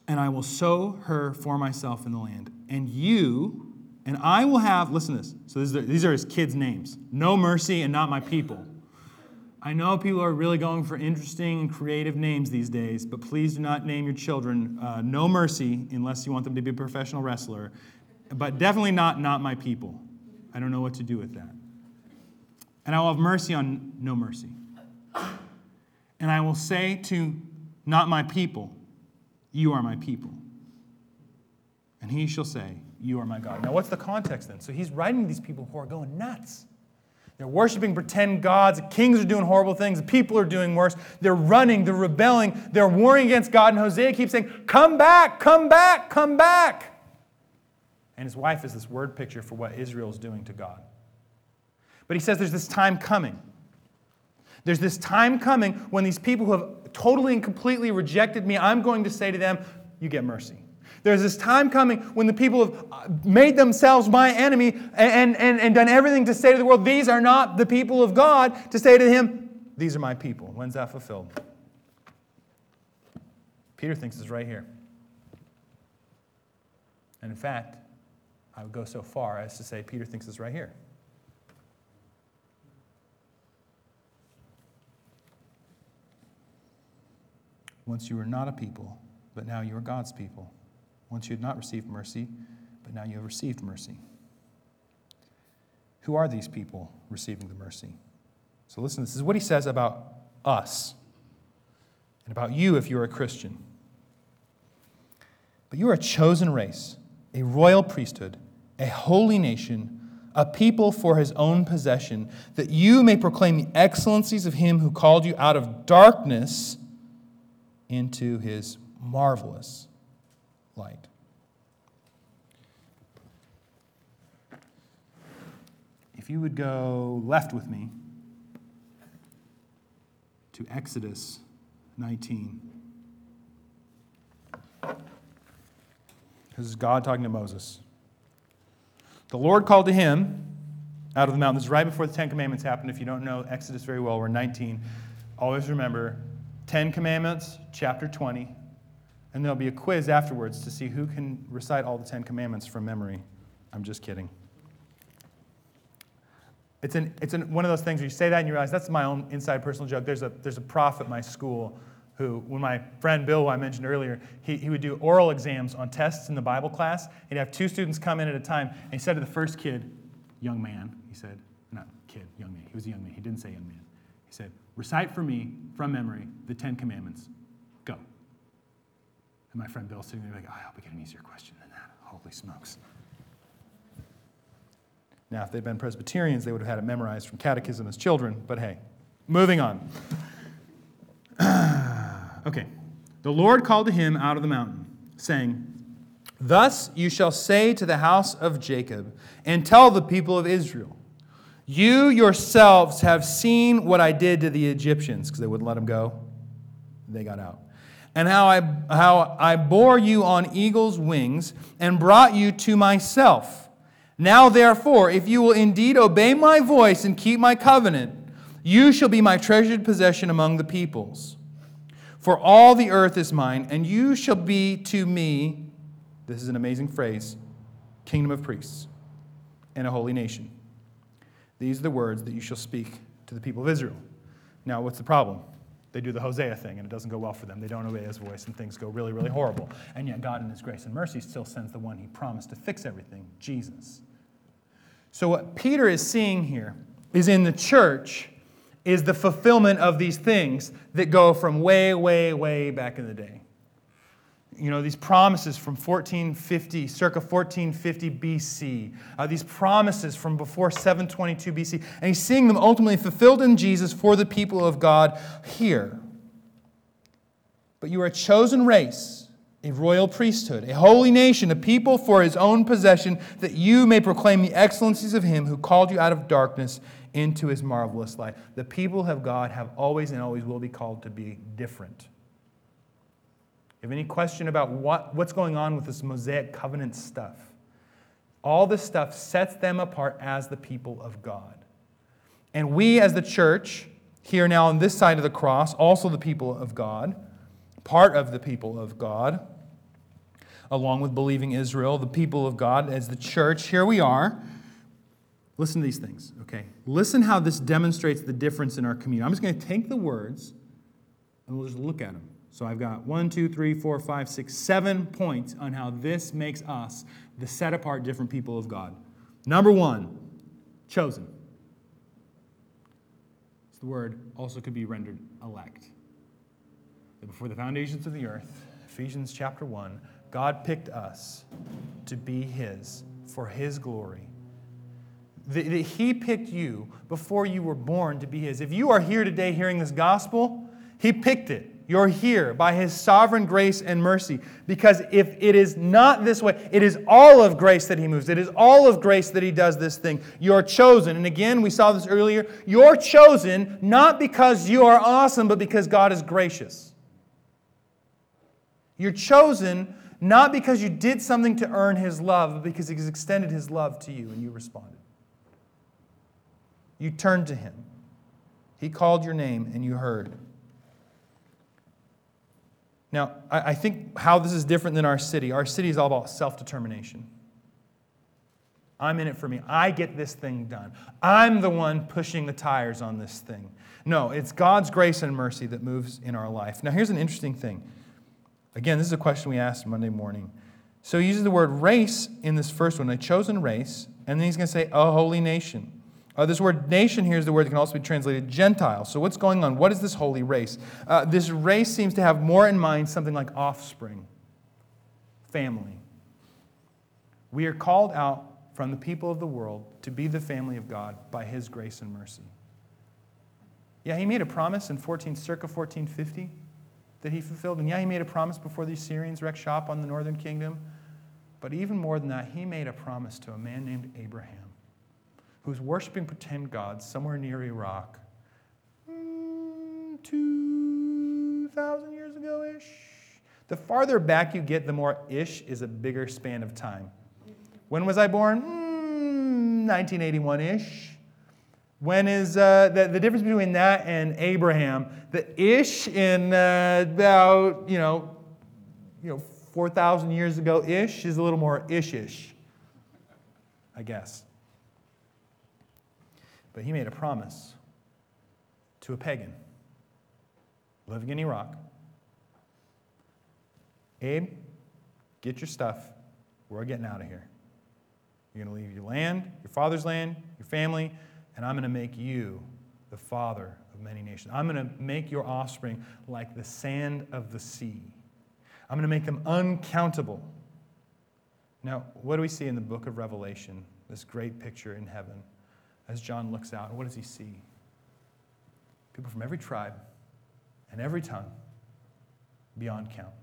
and I will sow her for myself in the land. And you, and I will have, listen to this. So are, these are his kids' names No mercy and not my people. I know people are really going for interesting and creative names these days, but please do not name your children uh, No Mercy unless you want them to be a professional wrestler, but definitely not Not My People. I don't know what to do with that. And I will have mercy on No Mercy. And I will say to Not My People, You are my people. And he shall say, You are my God. Now, what's the context then? So he's writing to these people who are going nuts. They're worshiping pretend gods. Kings are doing horrible things. People are doing worse. They're running. They're rebelling. They're warring against God. And Hosea keeps saying, Come back, come back, come back. And his wife is this word picture for what Israel is doing to God. But he says there's this time coming. There's this time coming when these people who have totally and completely rejected me, I'm going to say to them, You get mercy. There's this time coming when the people have uh, made themselves my enemy and, and, and done everything to say to the world, These are not the people of God, to say to him, These are my people. When's that fulfilled? Peter thinks it's right here. And in fact, I would go so far as to say Peter thinks it's right here. Once you were not a people, but now you are God's people. Once you had not received mercy, but now you have received mercy. Who are these people receiving the mercy? So listen, this is what he says about us and about you if you're a Christian. But you are a chosen race, a royal priesthood, a holy nation, a people for his own possession, that you may proclaim the excellencies of him who called you out of darkness into his marvelous light. If you would go left with me to Exodus 19. This is God talking to Moses. The Lord called to him out of the mountain. This is right before the Ten Commandments happened. If you don't know Exodus very well, we're 19. Always remember Ten Commandments, chapter 20, and there'll be a quiz afterwards to see who can recite all the Ten Commandments from memory. I'm just kidding. It's, an, it's an, one of those things where you say that and you realize that's my own inside personal joke. There's a, there's a prof at my school who, when my friend Bill, who I mentioned earlier, he, he would do oral exams on tests in the Bible class. He'd have two students come in at a time. And he said to the first kid, young man, he said, not kid, young man. He was a young man. He didn't say young man. He said, recite for me from memory the Ten Commandments. Go. And my friend Bill sitting there like, oh, I hope we get an easier question than that. Holy smokes. Now, if they'd been Presbyterians, they would have had it memorized from catechism as children, but hey, moving on. okay. The Lord called to him out of the mountain, saying, Thus you shall say to the house of Jacob, and tell the people of Israel, You yourselves have seen what I did to the Egyptians, because they wouldn't let them go. They got out and how I, how I bore you on eagle's wings and brought you to myself. Now, therefore, if you will indeed obey my voice and keep my covenant, you shall be my treasured possession among the peoples. For all the earth is mine, and you shall be to me, this is an amazing phrase, kingdom of priests and a holy nation. These are the words that you shall speak to the people of Israel. Now, what's the problem? they do the Hosea thing and it doesn't go well for them. They don't obey his voice and things go really, really horrible. And yet, God, in his grace and mercy, still sends the one he promised to fix everything Jesus. So, what Peter is seeing here is in the church is the fulfillment of these things that go from way, way, way back in the day you know, these promises from 1450, circa 1450 BC, uh, these promises from before 722 BC, and he's seeing them ultimately fulfilled in Jesus for the people of God here. But you are a chosen race, a royal priesthood, a holy nation, a people for his own possession, that you may proclaim the excellencies of him who called you out of darkness into his marvelous light. The people of God have always and always will be called to be different. Have any question about what, what's going on with this Mosaic covenant stuff? All this stuff sets them apart as the people of God. And we, as the church, here now on this side of the cross, also the people of God, part of the people of God, along with believing Israel, the people of God as the church, here we are. Listen to these things, okay? Listen how this demonstrates the difference in our community. I'm just going to take the words and we'll just look at them. So I've got one, two, three, four, five, six, seven points on how this makes us the set apart, different people of God. Number one, chosen. The word also could be rendered elect. That before the foundations of the earth, Ephesians chapter 1, God picked us to be His for His glory. That He picked you before you were born to be His. If you are here today hearing this gospel, He picked it. You're here by His sovereign grace and mercy. Because if it is not this way, it is all of grace that He moves. It is all of grace that He does this thing. You're chosen. And again, we saw this earlier. You're chosen not because you are awesome, but because God is gracious. You're chosen not because you did something to earn His love, but because He's extended His love to you and you responded. You turned to Him. He called your name and you heard. Now, I think how this is different than our city. Our city is all about self determination. I'm in it for me. I get this thing done. I'm the one pushing the tires on this thing. No, it's God's grace and mercy that moves in our life. Now, here's an interesting thing. Again, this is a question we asked Monday morning. So he uses the word race in this first one, a chosen race, and then he's going to say a holy nation. Uh, this word nation here is the word that can also be translated Gentile. So, what's going on? What is this holy race? Uh, this race seems to have more in mind something like offspring, family. We are called out from the people of the world to be the family of God by His grace and mercy. Yeah, He made a promise in 14, circa 1450 that He fulfilled. And yeah, He made a promise before the Assyrians wrecked shop on the northern kingdom. But even more than that, He made a promise to a man named Abraham who's worshiping pretend gods somewhere near Iraq mm, 2,000 years ago ish. The farther back you get, the more ish is a bigger span of time. When was I born? Mm, 1981 ish. When is uh, the, the difference between that and Abraham? The ish in uh, about, you know, you know 4,000 years ago ish is a little more ish ish, I guess. But he made a promise to a pagan living in Iraq Abe, get your stuff. We're getting out of here. You're going to leave your land, your father's land, your family, and I'm going to make you the father of many nations. I'm going to make your offspring like the sand of the sea. I'm going to make them uncountable. Now, what do we see in the book of Revelation? This great picture in heaven as John looks out. What does he see? People from every tribe and every tongue, beyond count.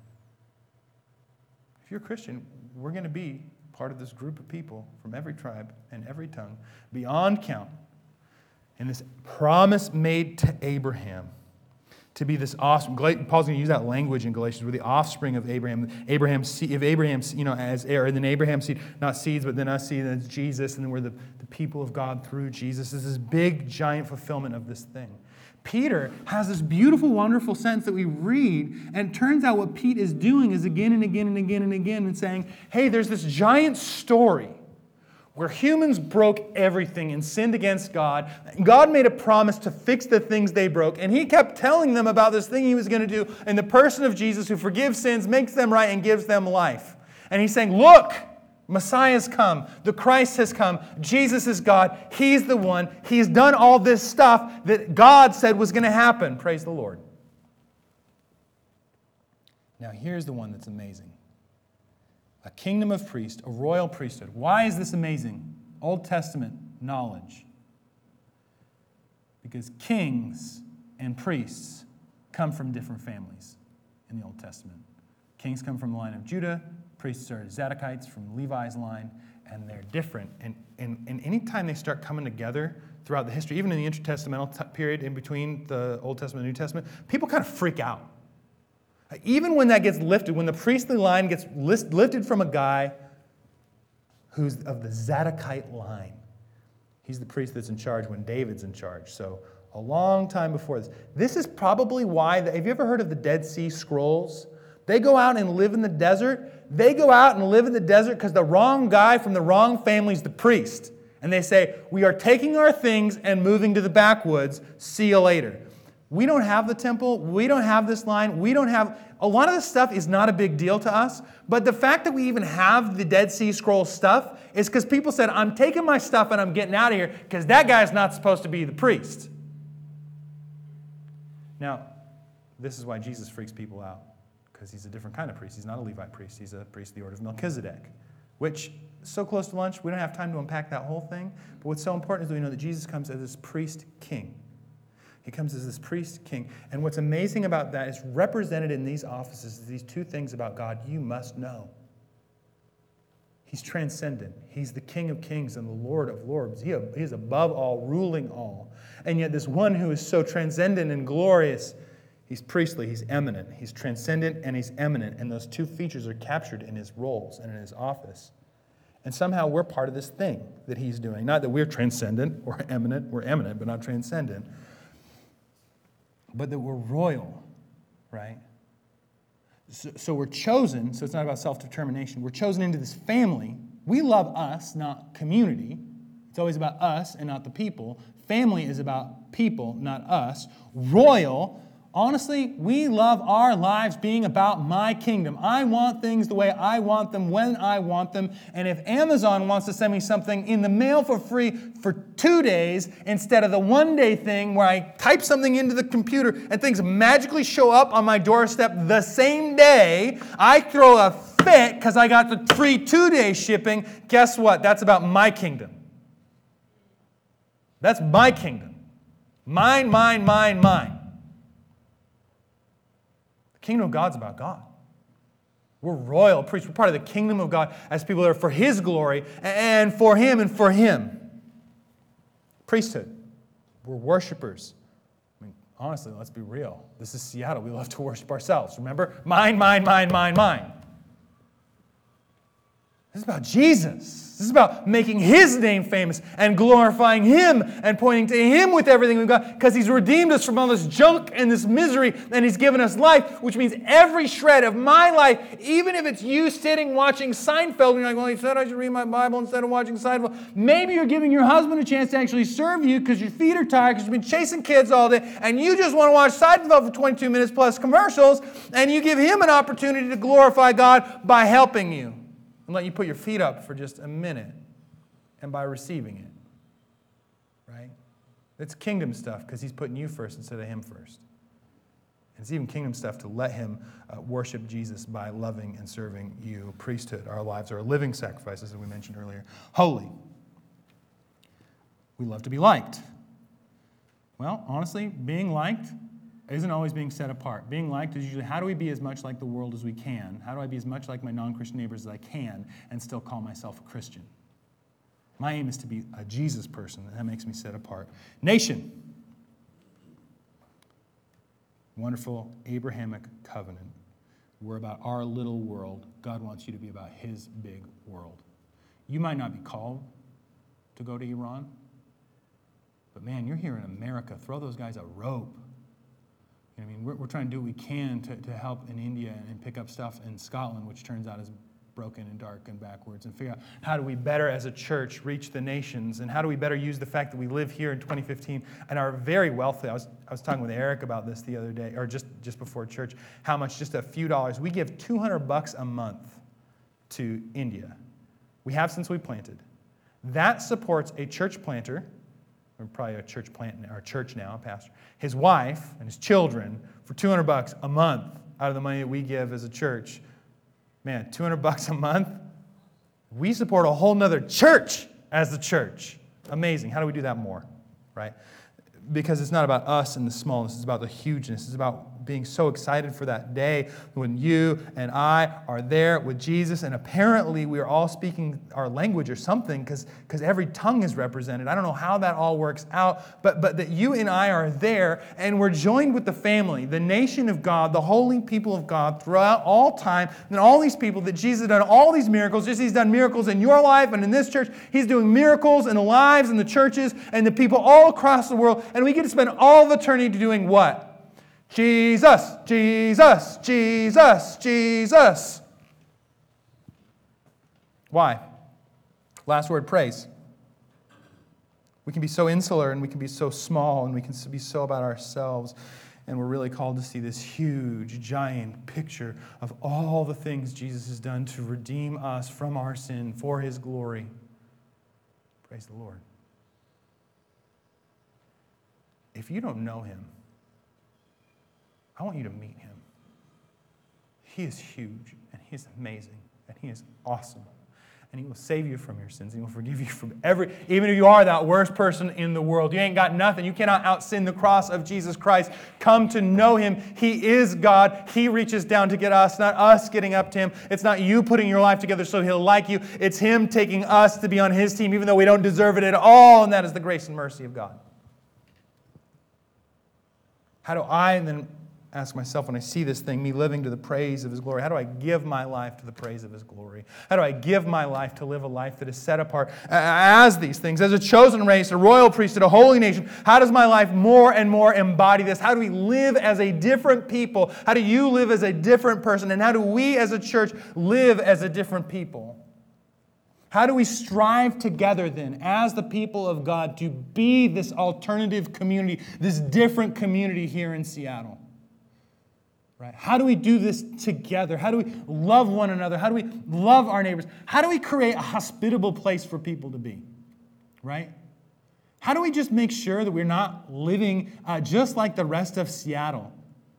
If you're a Christian, we're going to be part of this group of people from every tribe and every tongue, beyond count, in this promise made to Abraham to be this offspring. Paul's going to use that language in Galatians. We're the offspring of Abraham. Abraham, if Abraham, you know, as heir, and then Abraham's seed, not seeds, but then us seed, and it's Jesus, and then we're the, the people of God through Jesus. This is big, giant fulfillment of this thing. Peter has this beautiful, wonderful sentence that we read, and turns out what Pete is doing is again and again and again and again and saying, hey, there's this giant story where humans broke everything and sinned against God. God made a promise to fix the things they broke, and He kept telling them about this thing He was going to do in the person of Jesus who forgives sins, makes them right, and gives them life. And He's saying, Look, Messiah's come. The Christ has come. Jesus is God. He's the one. He's done all this stuff that God said was going to happen. Praise the Lord. Now, here's the one that's amazing a kingdom of priests, a royal priesthood. Why is this amazing? Old Testament knowledge. Because kings and priests come from different families in the Old Testament. Kings come from the line of Judah, priests are Zadokites from Levi's line, and they're different. And, and, and anytime they start coming together throughout the history, even in the intertestamental t- period in between the Old Testament and New Testament, people kind of freak out. Even when that gets lifted, when the priestly line gets list, lifted from a guy who's of the Zadokite line, he's the priest that's in charge when David's in charge. So a long time before this. This is probably why, the, have you ever heard of the Dead Sea Scrolls? They go out and live in the desert. They go out and live in the desert because the wrong guy from the wrong family is the priest. And they say, We are taking our things and moving to the backwoods. See you later. We don't have the temple. We don't have this line. We don't have. A lot of this stuff is not a big deal to us. But the fact that we even have the Dead Sea Scroll stuff is because people said, I'm taking my stuff and I'm getting out of here because that guy's not supposed to be the priest. Now, this is why Jesus freaks people out because he's a different kind of priest. He's not a Levite priest, he's a priest of the order of Melchizedek, which so close to lunch, we don't have time to unpack that whole thing. But what's so important is that we know that Jesus comes as this priest king. He comes as this priest king. And what's amazing about that is represented in these offices these two things about God you must know. He's transcendent. He's the King of kings and the Lord of lords. He, is above all, ruling all. And yet, this one who is so transcendent and glorious, he's priestly, he's immanent. He's transcendent and he's immanent. And those two features are captured in his roles and in his office. And somehow we're part of this thing that he's doing. Not that we're transcendent or immanent, we're immanent, but not transcendent. But that we're royal, right? So, so we're chosen, so it's not about self determination. We're chosen into this family. We love us, not community. It's always about us and not the people. Family is about people, not us. Royal, honestly, we love our lives being about my kingdom. I want things the way I want them, when I want them. And if Amazon wants to send me something in the mail for free for two days instead of the one day thing where I type something into the computer and things magically show up on my doorstep the same day, I throw a fit because I got the free two day shipping. Guess what? That's about my kingdom. That's my kingdom. Mine, mine, mine, mine. Kingdom of God's about God. We're royal priests. We're part of the kingdom of God as people that are for His glory and for Him and for Him. Priesthood. We're worshipers. I mean, honestly, let's be real. This is Seattle. We love to worship ourselves. Remember? Mine, mine, mine, mine, mine. This is about Jesus. This is about making His name famous and glorifying Him and pointing to Him with everything we've got because He's redeemed us from all this junk and this misery and He's given us life, which means every shred of my life, even if it's you sitting watching Seinfeld and you're like, well, He said I should read my Bible instead of watching Seinfeld. Maybe you're giving your husband a chance to actually serve you because your feet are tired because you've been chasing kids all day and you just want to watch Seinfeld for 22 minutes plus commercials and you give Him an opportunity to glorify God by helping you and let you put your feet up for just a minute and by receiving it. Right? It's kingdom stuff because he's putting you first instead of him first. It's even kingdom stuff to let him uh, worship Jesus by loving and serving you. Priesthood, our lives are a living sacrifice, as we mentioned earlier. Holy. We love to be liked. Well, honestly, being liked isn't always being set apart. Being liked is usually how do we be as much like the world as we can? How do I be as much like my non Christian neighbors as I can and still call myself a Christian? My aim is to be a Jesus person, and that makes me set apart. Nation. Wonderful Abrahamic covenant. We're about our little world. God wants you to be about his big world. You might not be called to go to Iran, but man, you're here in America. Throw those guys a rope. I mean, we're, we're trying to do what we can to, to help in India and pick up stuff in Scotland, which turns out is broken and dark and backwards, and figure out how do we better as a church reach the nations, and how do we better use the fact that we live here in 2015 and are very wealthy. I was, I was talking with Eric about this the other day, or just, just before church, how much just a few dollars. We give 200 bucks a month to India. We have since we planted. That supports a church planter probably a church plant in our church now, pastor, his wife and his children for 200 bucks a month out of the money that we give as a church. Man, 200 bucks a month. We support a whole nother church as the church. Amazing. How do we do that more? Right? Because it's not about us and the smallness, it's about the hugeness. It's about being so excited for that day when you and I are there with Jesus. And apparently, we are all speaking our language or something because every tongue is represented. I don't know how that all works out, but, but that you and I are there and we're joined with the family, the nation of God, the holy people of God throughout all time, and all these people that Jesus has done all these miracles, just He's done miracles in your life and in this church. He's doing miracles in the lives and the churches and the people all across the world. And we get to spend all of eternity doing what? Jesus, Jesus, Jesus, Jesus. Why? Last word praise. We can be so insular and we can be so small and we can be so about ourselves. And we're really called to see this huge, giant picture of all the things Jesus has done to redeem us from our sin for his glory. Praise the Lord. If you don't know him, I want you to meet him. He is huge and he is amazing and he is awesome. And he will save you from your sins. He will forgive you from every, even if you are that worst person in the world. You ain't got nothing. You cannot out sin the cross of Jesus Christ. Come to know him. He is God. He reaches down to get us, not us getting up to him. It's not you putting your life together so he'll like you. It's him taking us to be on his team, even though we don't deserve it at all. And that is the grace and mercy of God. How do I then ask myself when I see this thing, me living to the praise of His glory, how do I give my life to the praise of His glory? How do I give my life to live a life that is set apart as these things, as a chosen race, a royal priesthood, a holy nation? How does my life more and more embody this? How do we live as a different people? How do you live as a different person? And how do we as a church live as a different people? How do we strive together then, as the people of God, to be this alternative community, this different community here in Seattle? Right? How do we do this together? How do we love one another? How do we love our neighbors? How do we create a hospitable place for people to be? Right? How do we just make sure that we're not living uh, just like the rest of Seattle?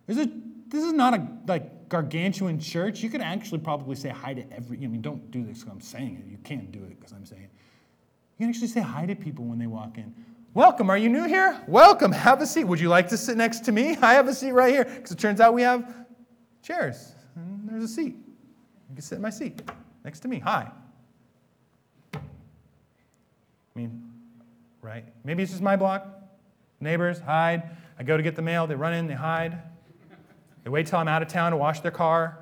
This is, this is not a like gargantuan church. You could actually probably say hi to every. I mean, don't do this because I'm saying it. You can't do it because I'm saying it. You can actually say hi to people when they walk in. Welcome. Are you new here? Welcome. Have a seat. Would you like to sit next to me? I have a seat right here because it turns out we have chairs. And there's a seat. You can sit in my seat next to me. Hi. I mean, right? Maybe it's just my block. Neighbors hide. I go to get the mail. They run in. They hide. They wait till I'm out of town to wash their car.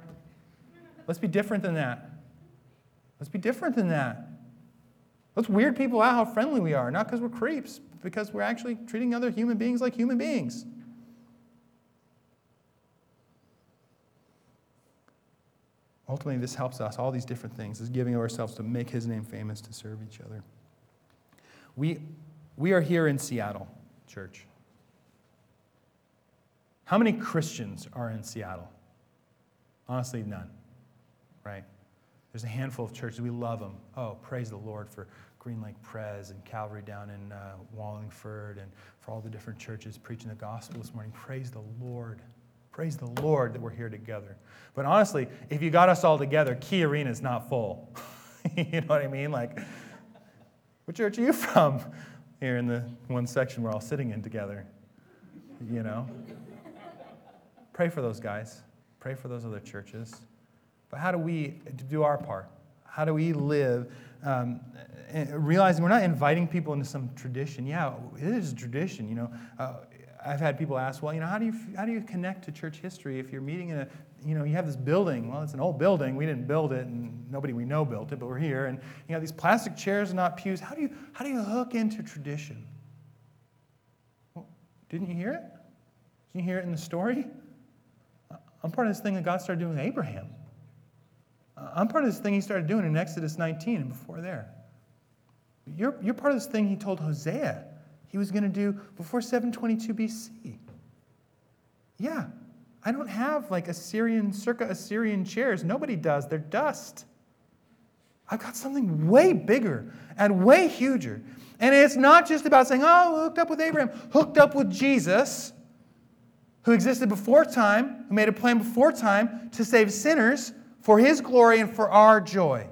Let's be different than that. Let's be different than that. Let's weird people out how friendly we are, not because we're creeps, because we're actually treating other human beings like human beings. Ultimately, this helps us, all these different things, is giving ourselves to make his name famous, to serve each other. We, we are here in Seattle, church. How many Christians are in Seattle? Honestly, none, right? There's a handful of churches. We love them. Oh, praise the Lord for Green Lake Pres and Calvary down in uh, Wallingford and for all the different churches preaching the gospel this morning. Praise the Lord. Praise the Lord that we're here together. But honestly, if you got us all together, Key Arena is not full. you know what I mean? Like, what church are you from? Here in the one section we're all sitting in together. You know? Pray for those guys. Pray for those other churches. But how do we do our part? How do we live um, realizing we're not inviting people into some tradition? Yeah, it is a tradition. You know, uh, I've had people ask, well, you know, how do you how do you connect to church history if you're meeting in a you know, you have this building. Well, it's an old building. We didn't build it, and nobody we know built it, but we're here. And you know, these plastic chairs, not pews. How do you how do you hook into tradition? Well, didn't you hear it? Didn't you hear it in the story? I'm part of this thing that God started doing with Abraham. I'm part of this thing he started doing in Exodus 19 and before there. You're, you're part of this thing he told Hosea he was going to do before 722 BC. Yeah, I don't have like Assyrian, circa Assyrian chairs. Nobody does. They're dust. I've got something way bigger and way huger. And it's not just about saying, oh, hooked up with Abraham, hooked up with Jesus, who existed before time, who made a plan before time to save sinners for his glory and for our joy.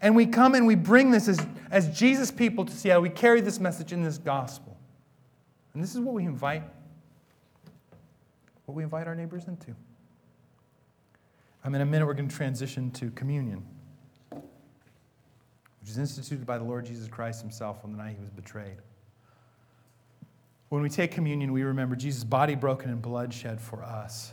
And we come and we bring this as, as Jesus people to Seattle. We carry this message in this gospel. And this is what we invite what we invite our neighbors into. Um, in a minute, we're going to transition to communion, which is instituted by the Lord Jesus Christ himself on the night he was betrayed. When we take communion, we remember Jesus' body broken and blood shed for us.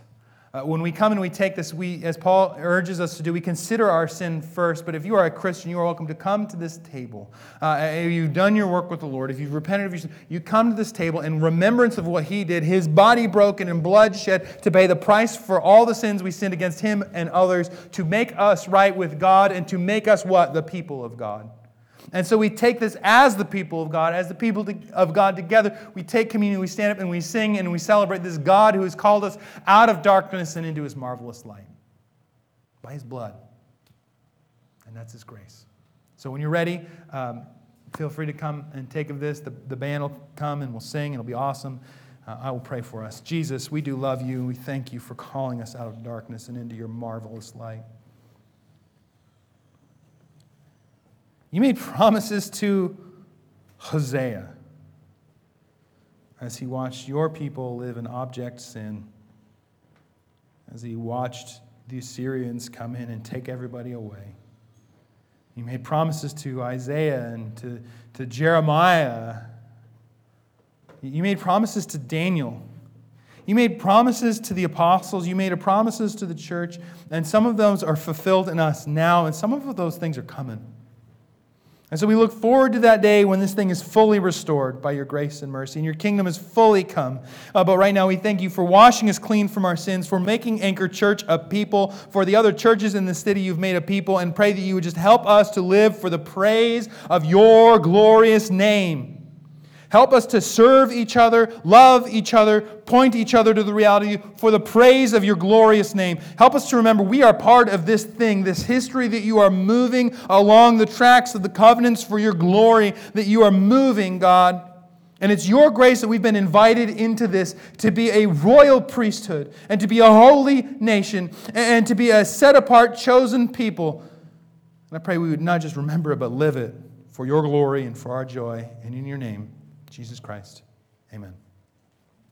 Uh, when we come and we take this, we, as Paul urges us to do, we consider our sin first. But if you are a Christian, you are welcome to come to this table. Uh, if you've done your work with the Lord, if you've repented of your sin, you come to this table in remembrance of what He did, His body broken and blood shed to pay the price for all the sins we sinned against Him and others, to make us right with God and to make us what? The people of God. And so we take this as the people of God, as the people of God together. We take communion, we stand up and we sing and we celebrate this God who has called us out of darkness and into his marvelous light by his blood. And that's his grace. So when you're ready, um, feel free to come and take of this. The, the band will come and we'll sing, it'll be awesome. Uh, I will pray for us. Jesus, we do love you. We thank you for calling us out of darkness and into your marvelous light. You made promises to Hosea as he watched your people live in object sin, as he watched the Assyrians come in and take everybody away. You made promises to Isaiah and to, to Jeremiah. You made promises to Daniel. You made promises to the apostles. You made promises to the church. And some of those are fulfilled in us now, and some of those things are coming. And so we look forward to that day when this thing is fully restored by your grace and mercy and your kingdom is fully come. Uh, but right now, we thank you for washing us clean from our sins, for making Anchor Church a people, for the other churches in the city you've made a people, and pray that you would just help us to live for the praise of your glorious name. Help us to serve each other, love each other, point each other to the reality for the praise of your glorious name. Help us to remember we are part of this thing, this history that you are moving along the tracks of the covenants for your glory, that you are moving, God. And it's your grace that we've been invited into this to be a royal priesthood and to be a holy nation and to be a set apart, chosen people. And I pray we would not just remember it, but live it for your glory and for our joy. And in your name, Jesus Christ. Amen.